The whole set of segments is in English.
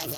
This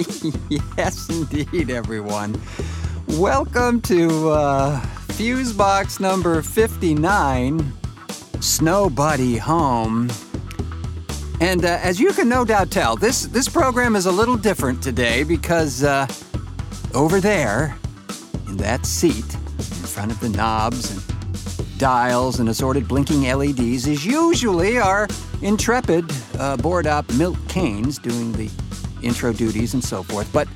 yes, indeed, everyone. Welcome to uh, Fusebox number 59, Snow Body Home. And uh, as you can no doubt tell, this, this program is a little different today because uh, over there, in that seat, in front of the knobs and dials and assorted blinking LEDs, is usually our intrepid uh, board op Milt Keynes doing the intro duties and so forth. But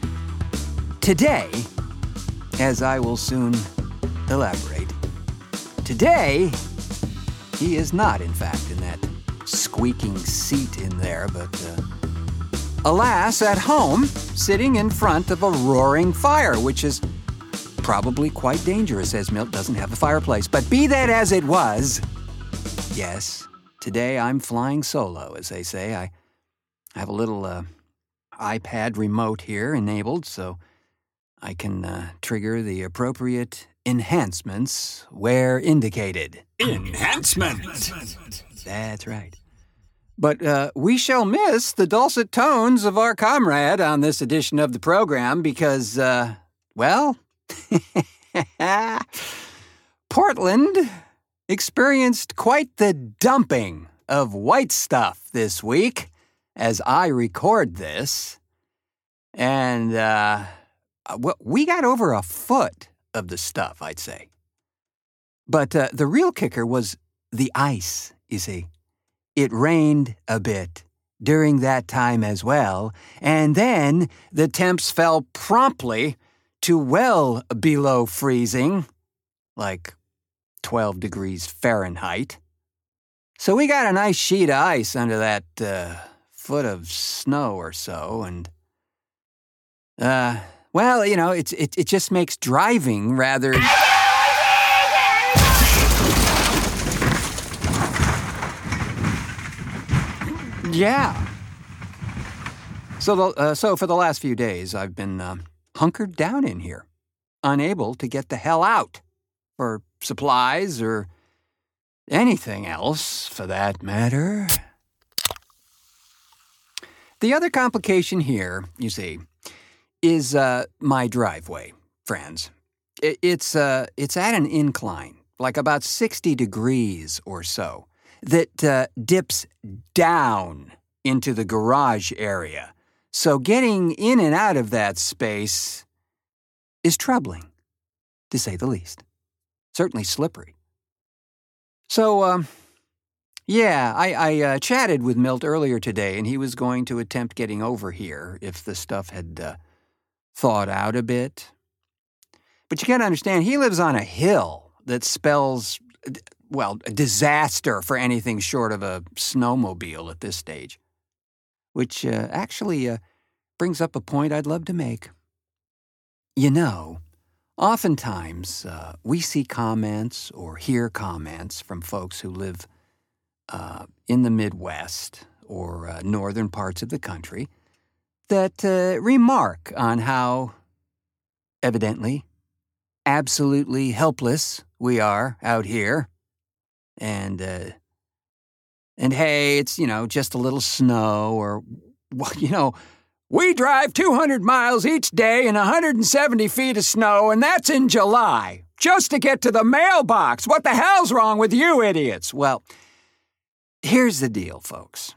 today, as I will soon elaborate, today he is not, in fact, in that squeaking seat in there, but uh, alas, at home, sitting in front of a roaring fire, which is probably quite dangerous as Milt doesn't have a fireplace. But be that as it was, yes, today I'm flying solo, as they say. I have a little uh, iPad remote here enabled, so I can uh, trigger the appropriate enhancements where indicated. Enhancement. That's right. But uh, we shall miss the dulcet tones of our comrade on this edition of the program because, uh, well, Portland experienced quite the dumping of white stuff this week as I record this. And uh, we got over a foot of the stuff, I'd say. But uh, the real kicker was the ice, you see. It rained a bit during that time as well, and then the temps fell promptly to well below freezing, like 12 degrees Fahrenheit. So we got a nice sheet of ice under that uh, foot of snow or so, and uh, well, you know, it's it, it just makes driving rather. Yeah. So, the, uh, so for the last few days, I've been uh, hunkered down in here, unable to get the hell out for supplies or anything else, for that matter. The other complication here, you see, is uh, my driveway, friends. I- it's uh, it's at an incline, like about sixty degrees or so that uh, dips down into the garage area. So getting in and out of that space is troubling, to say the least. Certainly slippery. So, um, yeah, I, I uh, chatted with Milt earlier today, and he was going to attempt getting over here if the stuff had uh, thawed out a bit. But you gotta understand, he lives on a hill that spells well, disaster for anything short of a snowmobile at this stage. Which uh, actually uh, brings up a point I'd love to make. You know, oftentimes uh, we see comments or hear comments from folks who live uh, in the Midwest or uh, northern parts of the country that uh, remark on how evidently absolutely helpless we are out here. And, uh, and hey, it's, you know, just a little snow or, you know, we drive 200 miles each day in 170 feet of snow, and that's in July, just to get to the mailbox. What the hell's wrong with you idiots? Well, here's the deal, folks.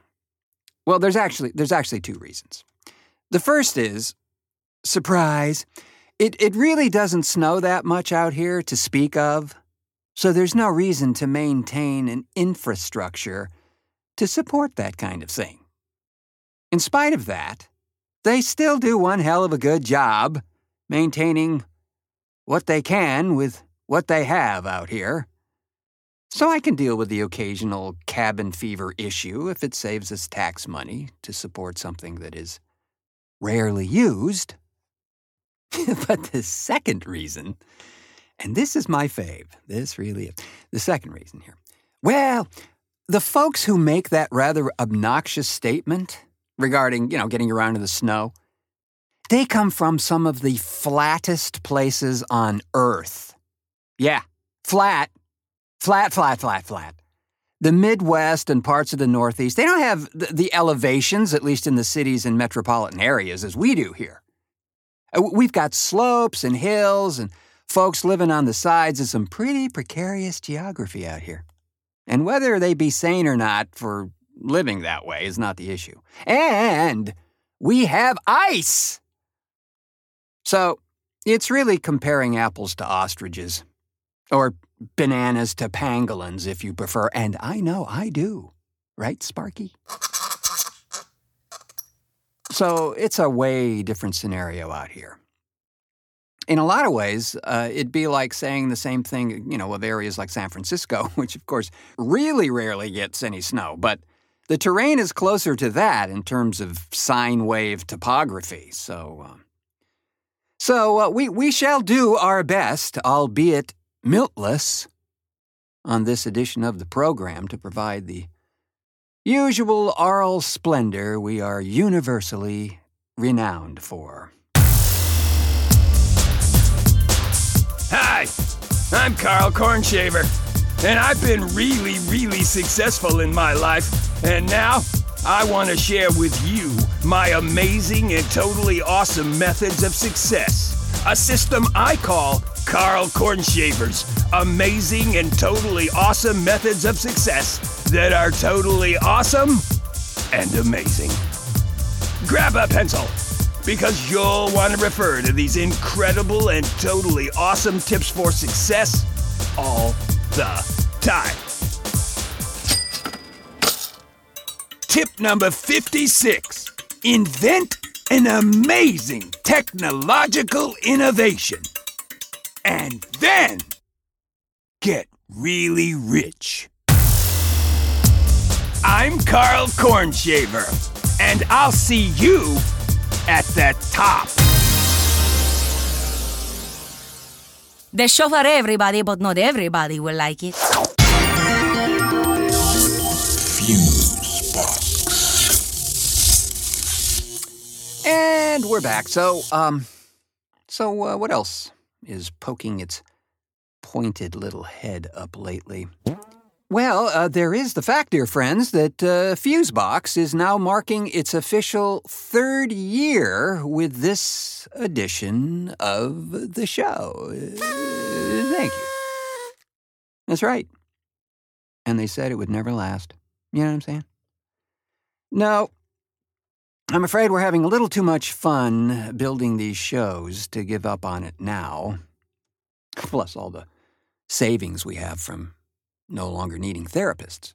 Well, there's actually there's actually two reasons. The first is surprise. It it really doesn't snow that much out here to speak of. So there's no reason to maintain an infrastructure to support that kind of thing. In spite of that, they still do one hell of a good job maintaining what they can with what they have out here. So I can deal with the occasional cabin fever issue if it saves us tax money to support something that is rarely used. but the second reason, and this is my fave, this really is the second reason here. Well, the folks who make that rather obnoxious statement regarding, you know, getting around in the snow, they come from some of the flattest places on Earth. Yeah, flat, flat, flat, flat, flat. The Midwest and parts of the Northeast, they don't have the, elevations, at least in the cities and metropolitan areas, as we do here. Uh, we've got slopes and hills and folks living on the sides of some pretty precarious geography out here. And whether they be sane or not for living that way is not the issue. And we have ice! So, it's really comparing apples to ostriches. Or bananas to pangolins, if you prefer. And I know I do. Right, Sparky? So, it's a way different scenario out here. In a lot of ways, uh, it'd be like saying the same thing, you know, of areas like San Francisco, which of course really rarely gets any snow, but the terrain is closer to that in terms of sine wave topography. So, uh, so uh, we we shall do our best, albeit miltless, on this edition of the program to provide the usual aural splendor we are universally renowned for. Hi, I'm Carl Cornshaver, and I've been really, really successful in my life, and now I want to share with you my amazing and totally awesome methods of success. A system I call Carl Cornshaver's amazing and totally awesome methods of success that are totally awesome and amazing. Grab a pencil because you'll want to refer to these incredible and totally awesome tips for success all the time. Tip number 56 Invent an amazing technological innovation. And then get really rich. I'm Carl Cornshaver, and I'll see you at the top. The show for everybody, but not everybody will like it. And we're back. So, um, so uh, what else is poking its pointed little head up lately? Well, uh, there is the fact, dear friends, that uh, Fusebox is now marking its official third year with this edition of the show. Uh, thank you. That's right. And they said it would never last. You know what I'm saying? No, I'm afraid we're having a little too much fun building these shows to give up on it now. Plus, all the savings we have from no longer needing therapists.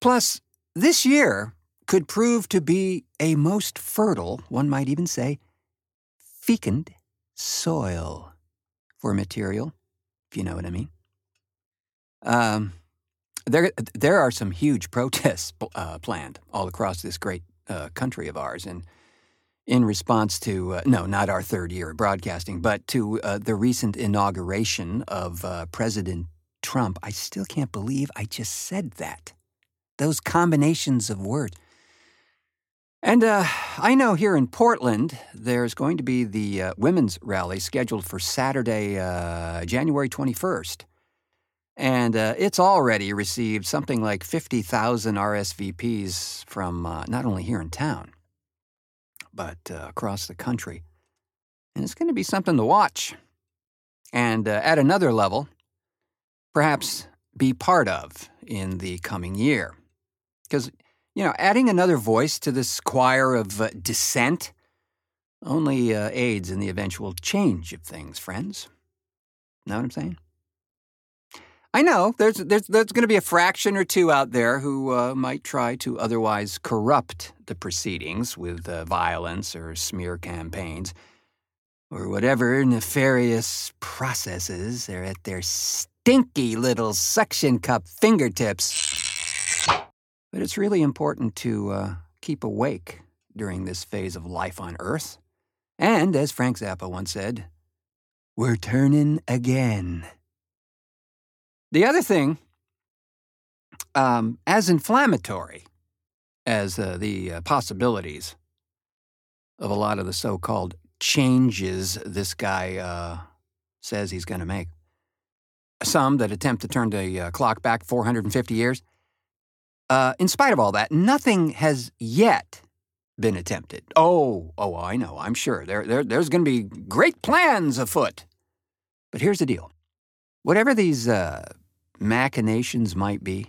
Plus, this year could prove to be a most fertile, one might even say, fecund soil for material, if you know what I mean. Um, there, there are some huge protests uh, planned all across this great uh, country of ours, and in response to uh, no, not our third year of broadcasting, but to uh, the recent inauguration of uh, President Trump. I still can't believe I just said that. Those combinations of words. And uh, I know here in Portland, there's going to be the uh, women's rally scheduled for Saturday, uh, January 21st. And uh, it's already received something like 50,000 RSVPs from uh, not only here in town, but uh, across the country. And it's going to be something to watch. And uh, at another level, perhaps be part of in the coming year. Because, you know, adding another voice to this choir of uh, dissent only uh, aids in the eventual change of things, friends. Know what I'm saying? I know there's there's there's going to be a fraction or two out there who uh, might try to otherwise corrupt the proceedings with uh, violence or smear campaigns or whatever nefarious processes are at their stinky little suction cup fingertips. But it's really important to uh, keep awake during this phase of life on Earth. And as Frank Zappa once said, we're turning again. The other thing, um, as inflammatory as uh, the uh, possibilities of a lot of the so called changes this guy uh, says he's going to make, some that attempt to turn the uh, clock back 450 years, uh, in spite of all that, nothing has yet been attempted. Oh, oh, I know, I'm sure. There, there, there's going to be great plans afoot. But here's the deal whatever these uh, machinations might be,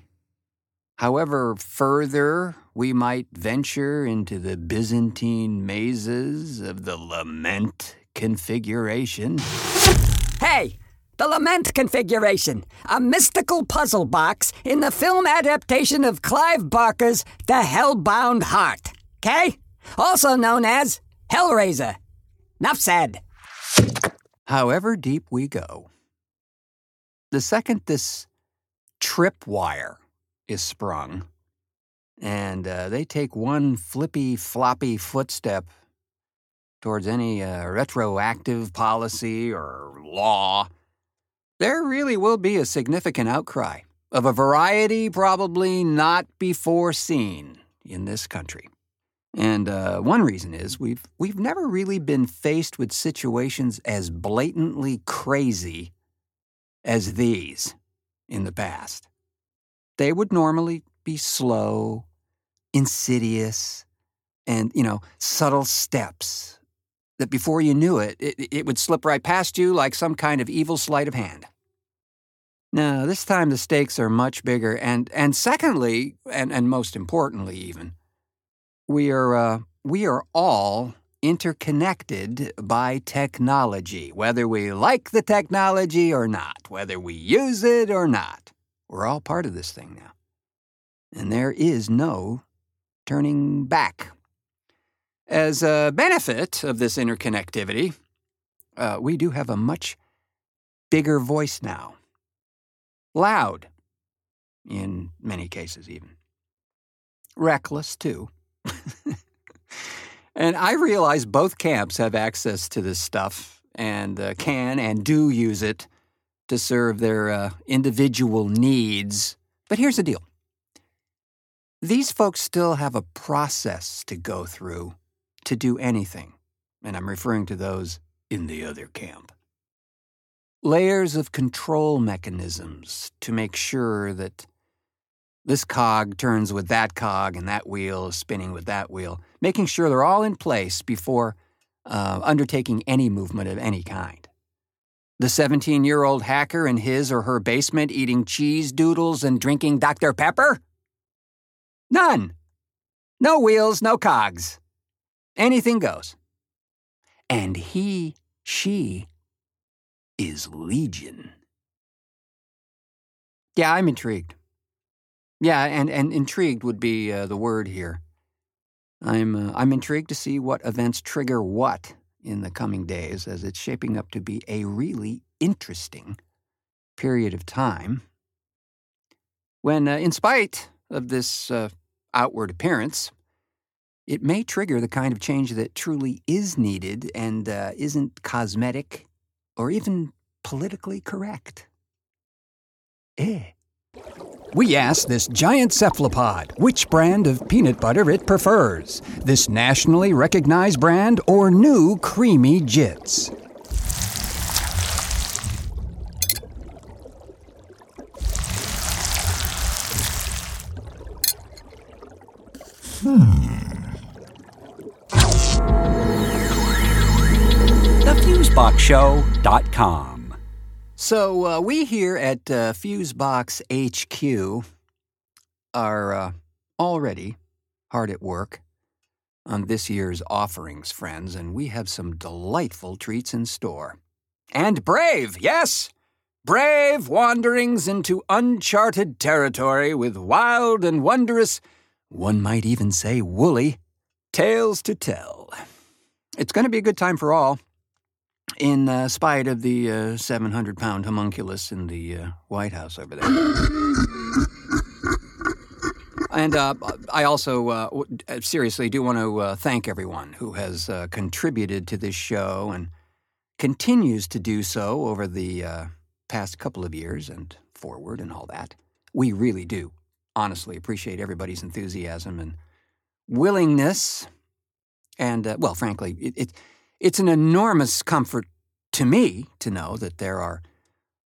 however further we might venture into the Byzantine mazes of the lament configuration. Hey, the Lament Configuration, a mystical puzzle box in the film adaptation of Clive Barker's The Hellbound Heart. Okay? Also known as Hellraiser. Enough said. However deep we go, the second this tripwire is sprung, and uh, they take one flippy floppy footstep towards any uh, retroactive policy or law, there really will be a significant outcry of a variety probably not before seen in this country. And uh, one reason is we've, we've never really been faced with situations as blatantly crazy as these in the past. They would normally be slow, insidious, and, you know, subtle steps that before you knew it, it, it would slip right past you like some kind of evil sleight of hand. Now, this time the stakes are much bigger, and and secondly, and and most importantly, even, we are uh, we are all interconnected by technology, whether we like the technology or not, whether we use it or not. We're all part of this thing now, and there is no turning back. As a benefit of this interconnectivity, uh, we do have a much bigger voice now. Loud, in many cases, even. Reckless, too. And I realize both camps have access to this stuff and uh, can and do use it to serve their uh, individual needs. But here's the deal these folks still have a process to go through to do anything, and I'm referring to those in the other camp. Layers of control mechanisms to make sure that this cog turns with that cog and that wheel is spinning with that wheel, making sure they're all in place before uh, undertaking any movement of any kind. The 17 year old hacker in his or her basement eating cheese doodles and drinking Dr. Pepper? None. No wheels, no cogs. Anything goes. And he, she, is Legion. Yeah, I'm intrigued. Yeah, and, and intrigued would be uh, the word here. I'm, uh, I'm intrigued to see what events trigger what in the coming days, as it's shaping up to be a really interesting period of time. When, uh, in spite of this uh, outward appearance, it may trigger the kind of change that truly is needed and uh, isn't cosmetic or even politically correct. Eh. We asked this giant cephalopod which brand of peanut butter it prefers this nationally recognized brand or new creamy jits. TheFuseboxShow.com. So, uh, we here at uh, Fusebox HQ are uh, already hard at work on this year's offerings, friends, and we have some delightful treats in store. And brave, yes! Brave wanderings into uncharted territory with wild and wondrous, one might even say woolly, tales to tell. It's going to be a good time for all in uh, spite of the uh, 700 pound homunculus in the uh, White House over there. and uh, I also uh, seriously do want to uh, thank everyone who has contributed to this show and continues to do so over the past couple of years and forward and all that. We really do honestly appreciate everybody's enthusiasm and willingness. And, well, frankly, it, it it's an enormous comfort to me to know that there are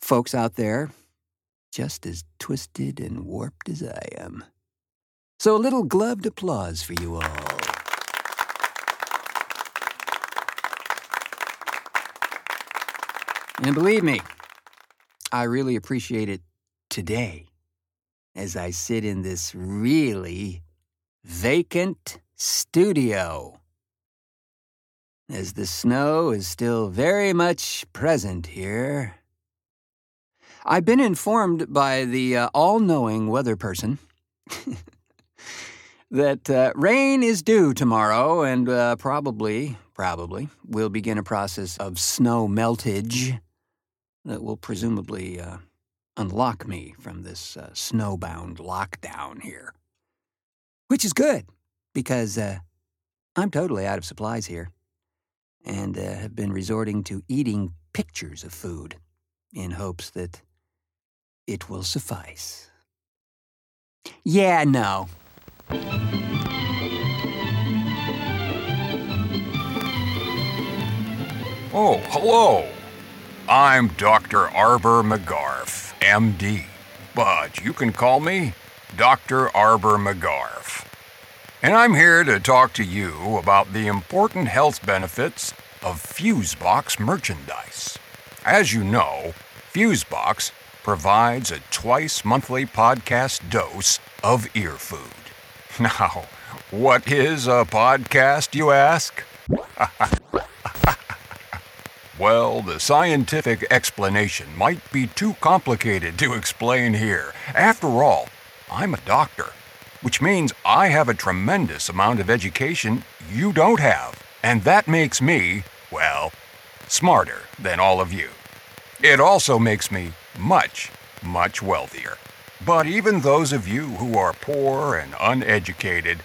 folks out there just as twisted and warped as I am. So a little gloved applause for you all. And believe me, I really appreciate it today as I sit in this really vacant studio as the snow is still very much present here. I've been informed by the uh, all knowing weather person that uh, rain is due tomorrow and uh, probably, probably, will begin a process of snow meltage that will presumably uh, unlock me from this uh, snowbound lockdown here. Which is good because uh, I'm totally out of supplies here and uh, have been resorting to eating pictures of food in hopes that it will suffice. Yeah, no. Oh, hello. I'm Dr. Arber McGarf, MD, but you can call me Dr. Arber McGarf. And I'm here to talk to you about the important health benefits of Fusebox merchandise. As you know, Fusebox provides a twice monthly podcast dose of ear food. Now, what is a podcast, you ask? well, the scientific explanation might be too complicated to explain here. After all, I'm a doctor which means I have a tremendous amount of education you don't have. And that makes me, well, smarter than all of you. It also makes me much, much wealthier. But even those of you who are poor and uneducated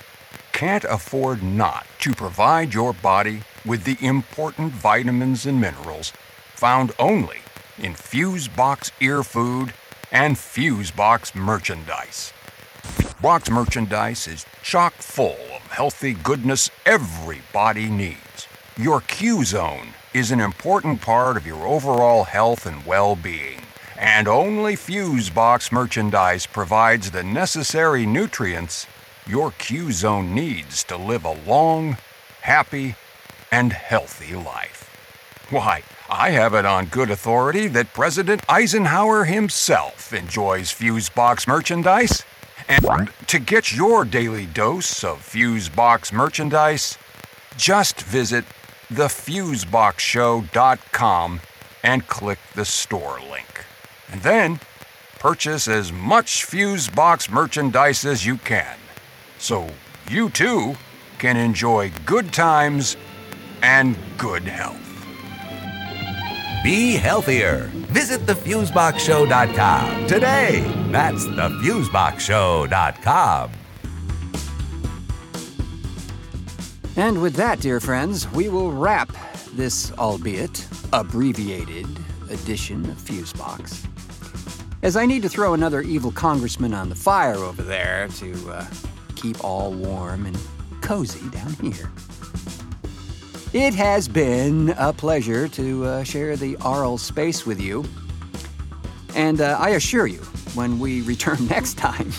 can't afford not to provide your body with the important vitamins and minerals found only in Fusebox ear food and Fusebox merchandise. Box merchandise is chock full of healthy goodness everybody needs. Your Q Zone is an important part of your overall health and well being, and only Fusebox merchandise provides the necessary nutrients your Q Zone needs to live a long, happy, and healthy life. Why, I have it on good authority that President Eisenhower himself enjoys Fusebox merchandise. And to get your daily dose of Fusebox merchandise, just visit thefuseboxshow.com and click the store link. And then purchase as much Fusebox merchandise as you can, so you too can enjoy good times and good health. Be healthier. Visit thefuseboxshow.com today. That's thefuseboxshow.com. And with that, dear friends, we will wrap this, albeit abbreviated, edition of Fusebox. as I need to throw another evil congressman on the fire over there to uh, keep all warm and cozy down here. It has been a pleasure to uh, share the aural space with you. And uh, I assure you, when we return next time,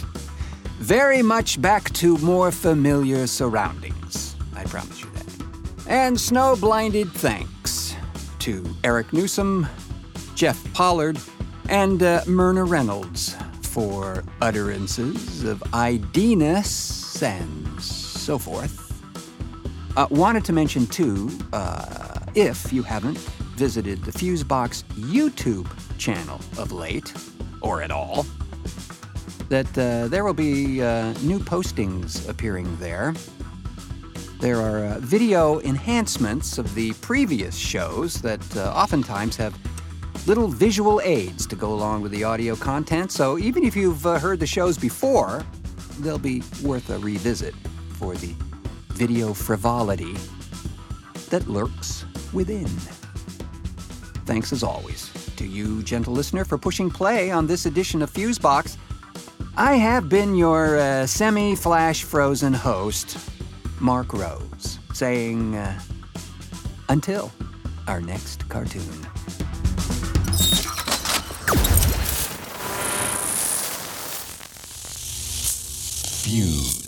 very much back to more familiar surroundings. I promise you that. And snow blinded thanks to Eric Newsome, Jeff Pollard, and uh, Merna Reynolds for utterances of idiness and so forth. Uh, wanted to mention, too, uh, if you haven't visited the Fusebox YouTube channel of late, or at all, that uh, there will be uh, new postings appearing there. There are uh, video enhancements of the previous shows that uh, oftentimes have little visual aids to go along with the audio content, so even if you've heard the shows before, they'll be worth a revisit for the video frivolity that lurks within. Thanks as always to you, gentle listener, for pushing play on this edition of Fusebox. I have been your uh, semi flash frozen host, Marc Rose, saying, uh, until our next cartoon. Fuse.